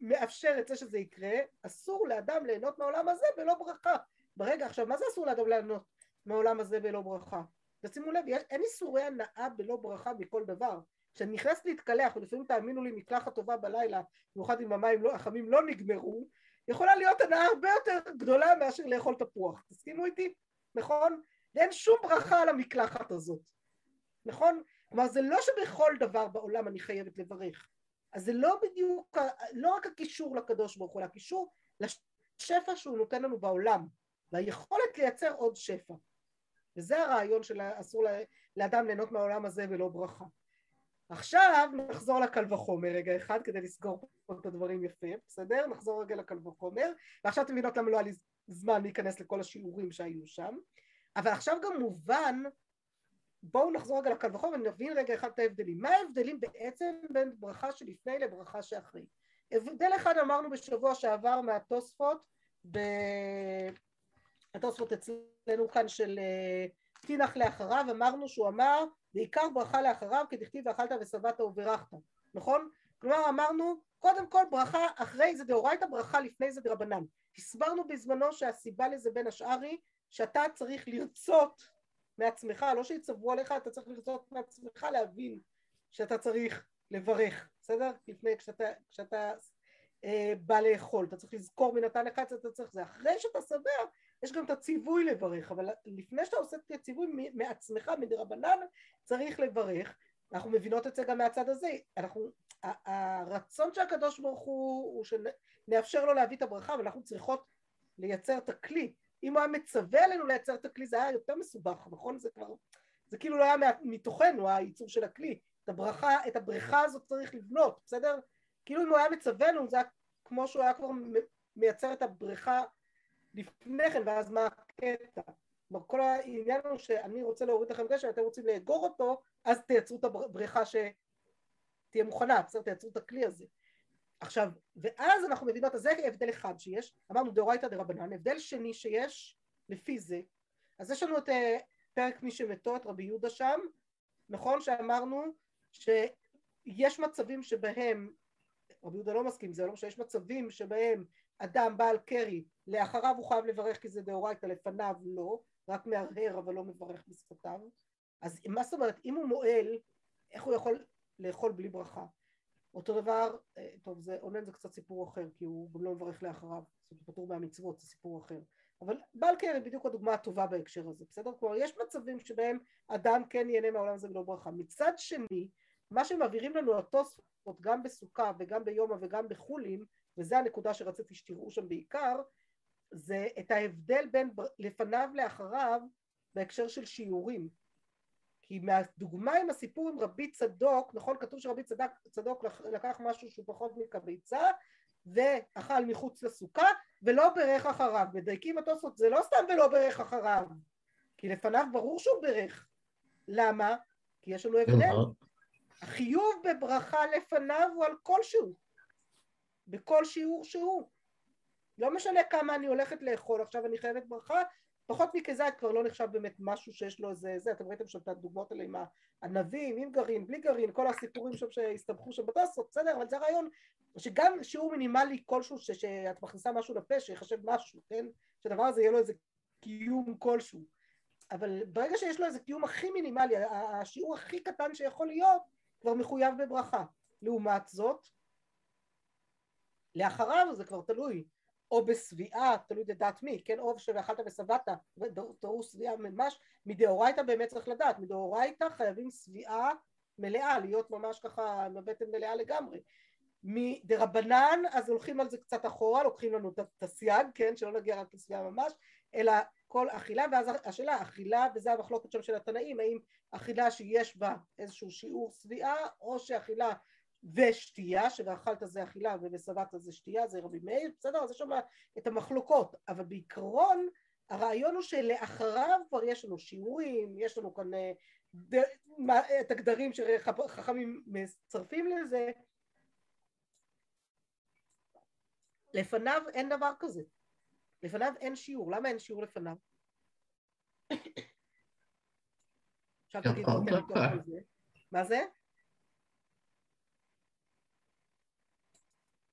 מאפשר את זה שזה יקרה? אסור לאדם ליהנות מהעולם הזה בלא ברכה. ברגע, עכשיו, מה זה אסור לאדם ליהנות מהעולם הזה בלא ברכה? תשימו לב, יש, אין איסורי הנאה בלא ברכה מכל דבר. כשאני נכנסת להתקלח, ולפעמים תאמינו לי מקלחת טובה בלילה, במיוחד אם המים לא, החמים לא נגמרו, יכולה להיות הנאה הרבה יותר גדולה מאשר לאכול תפוח. תסכימו איתי? נכון? אין שום ברכה על המקלחת הזאת. נכון? כלומר זה לא שבכל דבר בעולם אני חייבת לברך. אז זה לא בדיוק, לא רק הקישור לקדוש ברוך הוא, אלא הקישור לשפע שהוא נותן לנו בעולם, והיכולת לייצר עוד שפע. וזה הרעיון של אסור לאדם ליהנות מהעולם הזה ולא ברכה. עכשיו נחזור לקל וחומר רגע אחד כדי לסגור פה את הדברים יפה, בסדר? נחזור רגע לקל וחומר, ועכשיו אתם מבינות למה לא היה לי זמן להיכנס לכל השיעורים שהיו שם, אבל עכשיו גם מובן, בואו נחזור רגע לקל וחומר ונבין רגע אחד את ההבדלים. מה ההבדלים בעצם בין ברכה שלפני לברכה שאחרי? הבדל אחד אמרנו בשבוע שעבר מהתוספות, ב... התוספות אצלנו כאן של אה, תינח לאחריו, אמרנו שהוא אמר בעיקר ברכה לאחריו כדכתיב ואכלת ושבעת וברכת, נכון? כלומר אמרנו קודם כל ברכה אחרי זה דאורייתא ברכה לפני זה דרבנן הסברנו בזמנו שהסיבה לזה בין השאר היא שאתה צריך לרצות מעצמך, לא שיצוו עליך, אתה צריך לרצות מעצמך להבין שאתה צריך לברך, בסדר? לפני כשאתה, כשאתה אה, בא לאכול, אתה צריך לזכור מי נתן לך את זה, אתה צריך זה. אחרי שאתה שבע, יש גם את הציווי לברך, אבל לפני שאתה עושה את הציווי מעצמך, מדרבנן, צריך לברך. אנחנו מבינות את זה גם מהצד הזה. אנחנו, הרצון של הקדוש ברוך הוא, הוא שנאפשר לו להביא את הברכה, ואנחנו צריכות לייצר את הכלי. אם הוא היה מצווה עלינו לייצר את הכלי, זה היה יותר מסובך, נכון? זה כבר, זה כאילו לא היה מתוכנו, הייצור של הכלי. את הברכה, את הבריכה הזאת צריך לבנות, בסדר? כאילו אם הוא היה מצווה לנו, זה היה כמו שהוא היה כבר מייצר את הבריכה לפני כן, ואז מה הקטע? כלומר, כל העניין הוא שאני רוצה להוריד לכם גשם, אתם רוצים לאגור אותו, אז תייצרו את הבריכה שתהיה מוכנה, בסדר? תייצרו את הכלי הזה. עכשיו, ואז אנחנו מבינות, אז זה הבדל אחד שיש, אמרנו דאורייתא דרבנן, הבדל שני שיש לפי זה, אז יש לנו את אה, פרק מי שמתו, את רבי יהודה שם, נכון שאמרנו שיש מצבים שבהם, רבי יהודה לא מסכים, זה לא שיש מצבים שבהם אדם בעל קרי, לאחריו הוא חייב לברך כי זה דאורייתא, לפניו לא, רק מהרהר אבל לא מברך בשפתיו, אז מה זאת אומרת, אם הוא מועל, איך הוא יכול לאכול בלי ברכה? אותו דבר, אה, טוב, זה עונן זה קצת סיפור אחר, כי הוא גם לא מברך לאחריו, זאת אומרת, פטור מהמצוות, זה סיפור אחר. אבל בעל קרי בדיוק הדוגמה הטובה בהקשר הזה, בסדר? כלומר, יש מצבים שבהם אדם כן ייהנה מהעולם הזה ולא ברכה. מצד שני, מה שמעבירים לנו התוספות, גם בסוכה וגם ביומא וגם בחולין, וזו הנקודה שרציתי שתראו שם בעיקר, זה את ההבדל בין לפניו לאחריו בהקשר של שיעורים. כי מהדוגמה עם הסיפור עם רבי צדוק, נכון כתוב שרבי צדוק, צדוק לקח משהו שהוא פחות מכביצה ואכל מחוץ לסוכה ולא ברך אחריו. מדייקים התוספות זה לא סתם ולא ברך אחריו, כי לפניו ברור שהוא ברך. למה? כי יש לנו הבדל. נכון. החיוב בברכה לפניו הוא על כלשהו. בכל שיעור שהוא. לא משנה כמה אני הולכת לאכול, עכשיו אני חייבת ברכה, פחות מכזית כבר לא נחשב באמת משהו שיש לו איזה זה, אתם ראיתם שם את הדוגמאות האלה עם הענבים, עם גרעין, בלי גרעין, כל הסיפורים שם שהסתבכו שם בטסות, בסדר, אבל זה רעיון שגם שיעור מינימלי כלשהו ש, שאת מכניסה משהו לפה שיחשב משהו, כן, שהדבר הזה יהיה לו איזה קיום כלשהו, אבל ברגע שיש לו איזה קיום הכי מינימלי, השיעור הכי קטן שיכול להיות, כבר מחויב בברכה. לעומת זאת, לאחריו זה כבר תלוי, או בשביעה, תלוי לדעת מי, כן, או שאכלת ושבעת, תראו שביעה ממש, מדאורייתא באמת צריך לדעת, מדאורייתא חייבים שביעה מלאה, להיות ממש ככה עם הבטן מלאה לגמרי. מדרבנן, אז הולכים על זה קצת אחורה, לוקחים לנו את הסייג, כן, שלא נגיע רק לשביעה ממש, אלא כל אכילה, ואז השאלה, אכילה, וזה המחלוקת שם של התנאים, האם אכילה שיש בה איזשהו שיעור שביעה, או שאכילה ושתייה, שבאכלת זה אכילה ובשבעת זה שתייה, זה רבי מאיר, בסדר? אז יש שם את המחלוקות, אבל בעיקרון הרעיון הוא שלאחריו כבר יש לנו שיעורים, יש לנו כאן אה, ד... את הגדרים שחכמים מצרפים לזה, לפניו אין דבר כזה. לפניו אין שיעור. למה אין שיעור לפניו? עכשיו תגיד. מה זה?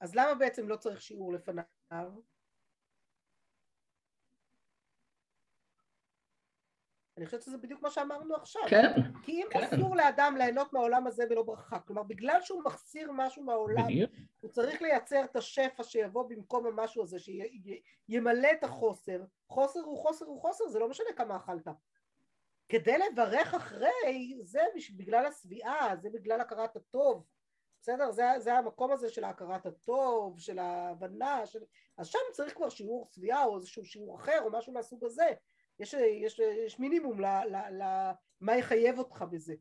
אז למה בעצם לא צריך שיעור לפניו? אני חושבת שזה בדיוק מה שאמרנו עכשיו. כן, כי אם כן. אסור לאדם ליהנות מהעולם הזה ולא ברכה, כלומר בגלל שהוא מחסיר משהו מהעולם, בדיוק. הוא צריך לייצר את השפע שיבוא במקום המשהו הזה, שימלא את החוסר. חוסר הוא חוסר הוא חוסר, זה לא משנה כמה אכלת. כדי לברך אחרי, זה בגלל השביעה, זה בגלל הכרת הטוב. בסדר? זה, זה המקום הזה של הכרת הטוב, של ההבנה, של... אז שם צריך כבר שיעור שביעה או איזשהו שיעור אחר או משהו מהסוג הזה. יש, יש, יש מינימום ל, ל, ל, מה יחייב אותך בזה.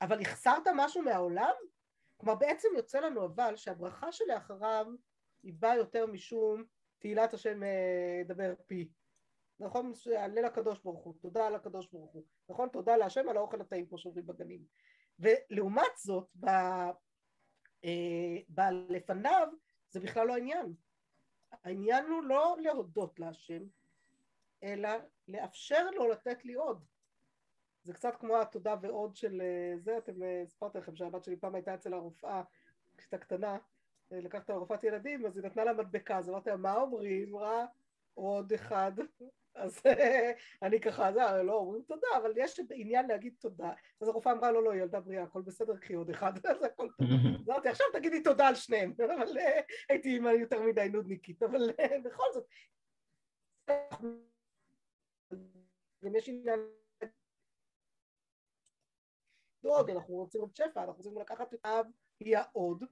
אבל החסרת משהו מהעולם? כלומר בעצם יוצא לנו אבל שהברכה שלאחריו היא באה יותר משום תהילת השם אה, דבר פי. נכון? הלל לקדוש ברוך הוא, תודה על הקדוש ברוך הוא. נכון? תודה להשם על האוכל הטעים כמו שאומרים בגנים. ולעומת זאת, אה, בלפניו זה בכלל לא העניין. העניין הוא לא להודות להשם, אלא לאפשר לו לתת לי עוד. זה קצת כמו התודה ועוד של אה, זה, אתם אה, סיפרתי לכם שהבת שלי פעם הייתה אצל הרופאה, כשהייתה קטנה, אה, לקחת רופאת ילדים, אז היא נתנה לה מדבקה, אז אמרתי לה, מה אומרים? אמרה, עוד אחד. אז אה, אני ככה, זה, לא אומרים תודה, אבל יש עניין להגיד תודה. אז הרופאה אמרה, לא, לא, ילדה בריאה, הכל בסדר, קחי עוד אחד, אז הכל טוב. אז אמרתי, עכשיו תגידי תודה על שניהם, אבל אה, הייתי אימא יותר מדי נודניקית, אבל אה, בכל זאת. גם יש עניין עוד, אנחנו רוצים עוד שפע, אנחנו רוצים לקחת את האב, היא העוד,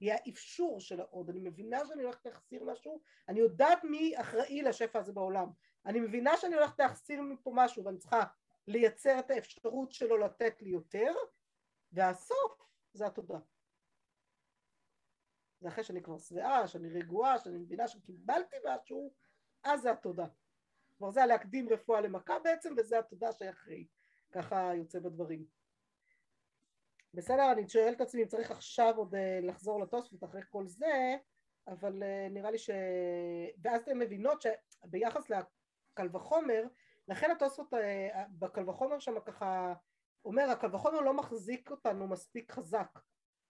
היא האפשור של העוד, אני מבינה שאני הולכת להחסיר משהו, אני יודעת מי אחראי לשפע הזה בעולם, אני מבינה שאני הולכת להחסיר מפה משהו ואני צריכה לייצר את האפשרות שלו לתת לי יותר, והסוף זה התודה. זה אחרי שאני כבר שבעה, שאני רגועה, שאני מבינה שקיבלתי משהו, אז זה התודה. כלומר זה להקדים רפואה למכה בעצם, וזה התודה שאחרי. ככה יוצא בדברים. בסדר, אני שואלת את עצמי אם צריך עכשיו עוד אה, לחזור לתוספות אחרי כל זה, אבל אה, נראה לי ש... ואז אתן מבינות שביחס לקל וחומר, לכן התוספות אה, בקל וחומר שם ככה אומר, הקל וחומר לא מחזיק אותנו מספיק חזק,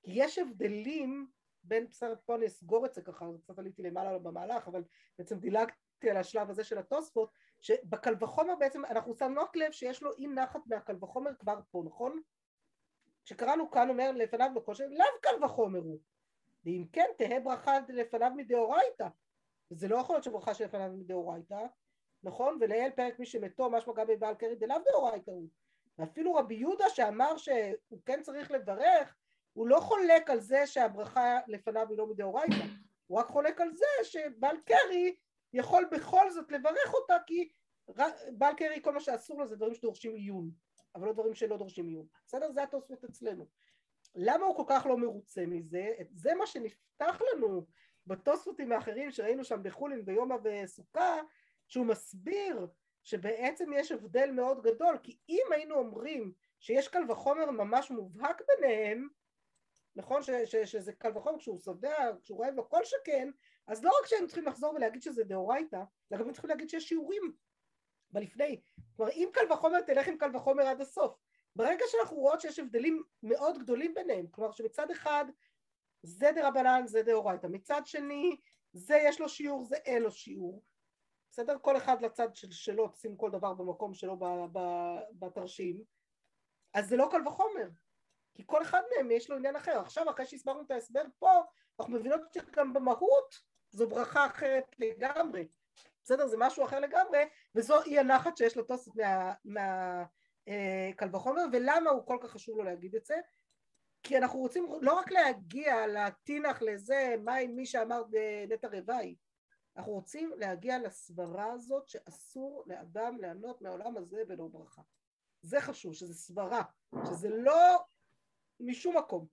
כי יש הבדלים בין בסדר, פה אני אסגור את זה ככה, קצת עליתי למעלה במהלך, אבל בעצם דילגתי על השלב הזה של התוספות, שבקל וחומר בעצם אנחנו שמנו לב שיש לו אי נחת מהקל וחומר כבר פה, נכון? שקראנו כאן אומר לפניו בקושי, לאו קל וחומר הוא. ואם כן, תהא ברכה לפניו מדאורייתא. וזה לא יכול להיות שברכה שלפניו מדאורייתא, נכון? ולעיל פרק מי שמתו, משמע גם בבעל קרי דלאו דאורייתא הוא. ואפילו רבי יהודה שאמר שהוא כן צריך לברך, הוא לא חולק על זה שהברכה לפניו היא לא מדאורייתא. הוא רק חולק על זה שבעל קרי יכול בכל זאת לברך אותה, כי בעל קרי כל מה שאסור לו זה דברים שדורשים עיון. אבל לא דברים שלא דורשים עיון. בסדר? זה התוספות אצלנו. למה הוא כל כך לא מרוצה מזה? זה מה שנפתח לנו בתוספותים האחרים שראינו שם בחולין ביומא וסוכה, שהוא מסביר שבעצם יש הבדל מאוד גדול, כי אם היינו אומרים שיש קל וחומר ממש מובהק ביניהם, נכון ש, ש, שזה קל וחומר כשהוא שבע, כשהוא רעב וכל שכן, אז לא רק שהיינו צריכים לחזור ולהגיד שזה דאורייתא, אלא גם צריכים להגיד שיש שיעורים בלפני. כלומר, אם קל וחומר תלך עם קל וחומר עד הסוף. ברגע שאנחנו רואות שיש הבדלים מאוד גדולים ביניהם, כלומר שמצד אחד זה דרבנן, זה דאורייתא, מצד שני זה יש לו שיעור, זה אין לו שיעור. בסדר? כל אחד לצד של, שלו, תשים כל דבר במקום שלו בתרשים. אז זה לא קל וחומר, כי כל אחד מהם יש לו עניין אחר. עכשיו, אחרי שהסברנו את ההסבר פה, אנחנו מבינות שגם במהות זו ברכה אחרת לגמרי. בסדר? זה משהו אחר לגמרי, וזו אי הנחת שיש לתוספות מהקל מה, אה, וחומר, ולמה הוא כל כך חשוב לו להגיד את זה? כי אנחנו רוצים לא רק להגיע לתינח לזה, מה עם מי שאמר נטע רוואי, אנחנו רוצים להגיע לסברה הזאת שאסור לאדם ליהנות מהעולם הזה בלא ברכה. זה חשוב, שזה סברה, שזה לא משום מקום.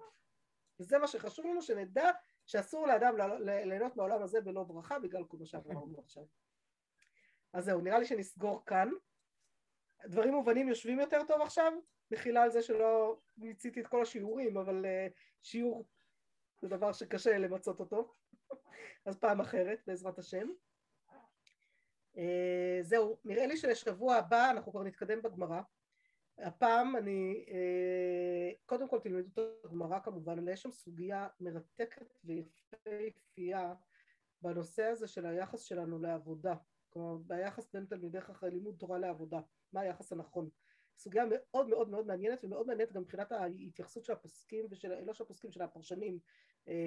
וזה מה שחשוב לנו, שנדע שאסור לאדם ליהנות מהעולם הזה בלא ברכה, בגלל כל מה שאמרנו עכשיו. אז זהו, נראה לי שנסגור כאן. דברים מובנים יושבים יותר טוב עכשיו? מחילה על זה שלא מיציתי את כל השיעורים, אבל uh, שיעור זה דבר שקשה למצות אותו. אז פעם אחרת, בעזרת השם. אה, זהו, נראה לי שלשבוע הבא אנחנו כבר נתקדם בגמרא. הפעם אני, אה, קודם כל תלמדו את הגמרא כמובן, אבל יש שם סוגיה מרתקת ויפהפייה בנושא הזה של היחס שלנו לעבודה. כלומר, ביחס בין תלמידי אחרי לימוד תורה לעבודה, מה היחס הנכון. סוגיה מאוד מאוד מאוד מעניינת ומאוד מעניינת גם מבחינת ההתייחסות של הפוסקים ושל, לא של הפוסקים, של הפרשנים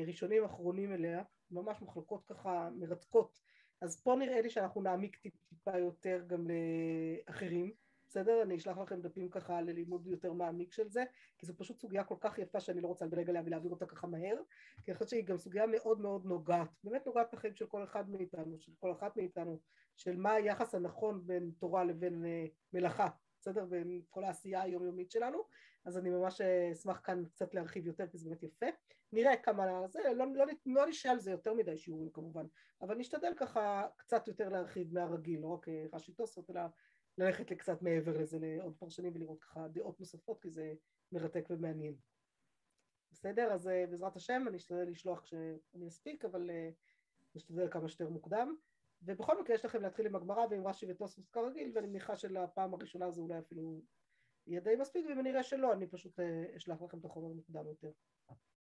ראשונים אחרונים אליה, ממש מחלוקות ככה מרתקות. אז פה נראה לי שאנחנו נעמיק טיפה יותר גם לאחרים, בסדר? אני אשלח לכם דפים ככה ללימוד יותר מעמיק של זה, כי זו פשוט סוגיה כל כך יפה שאני לא רוצה לדלג עליה ולהעביר אותה ככה מהר, כי אני חושבת שהיא גם סוגיה מאוד מאוד נוגעת, באמת נוגעת בחיים של כל אחד מאיתנו, של כל אחת מאיתנו, של מה היחס הנכון בין תורה לבין אה, מלאכה, בסדר? בין כל העשייה היומיומית שלנו, אז אני ממש אה, אשמח כאן קצת להרחיב יותר, כי זה באמת יפה. נראה כמה זה, לא, לא, לא נשאל על זה יותר מדי שיעורים כמובן, אבל נשתדל ככה קצת יותר להרחיב מהרגיל, לא רק אה, רש"י תוספות, אלא ללכת לקצת מעבר לזה, לעוד פרשנים ולראות ככה דעות נוספות, כי זה מרתק ומעניין. בסדר? אז אה, בעזרת השם אני אשתדל לשלוח כשאני אספיק, אבל נשתדל כמה שיותר מוקדם. ובכל מקרה יש לכם להתחיל עם הגמרא ועם רש"י ותוספות כרגיל, ואני מניחה שלפעם הראשונה זה אולי אפילו יהיה די מספיק, ואם אני אראה שלא, אני פשוט אשלח לכם את החומר מוקדם יותר.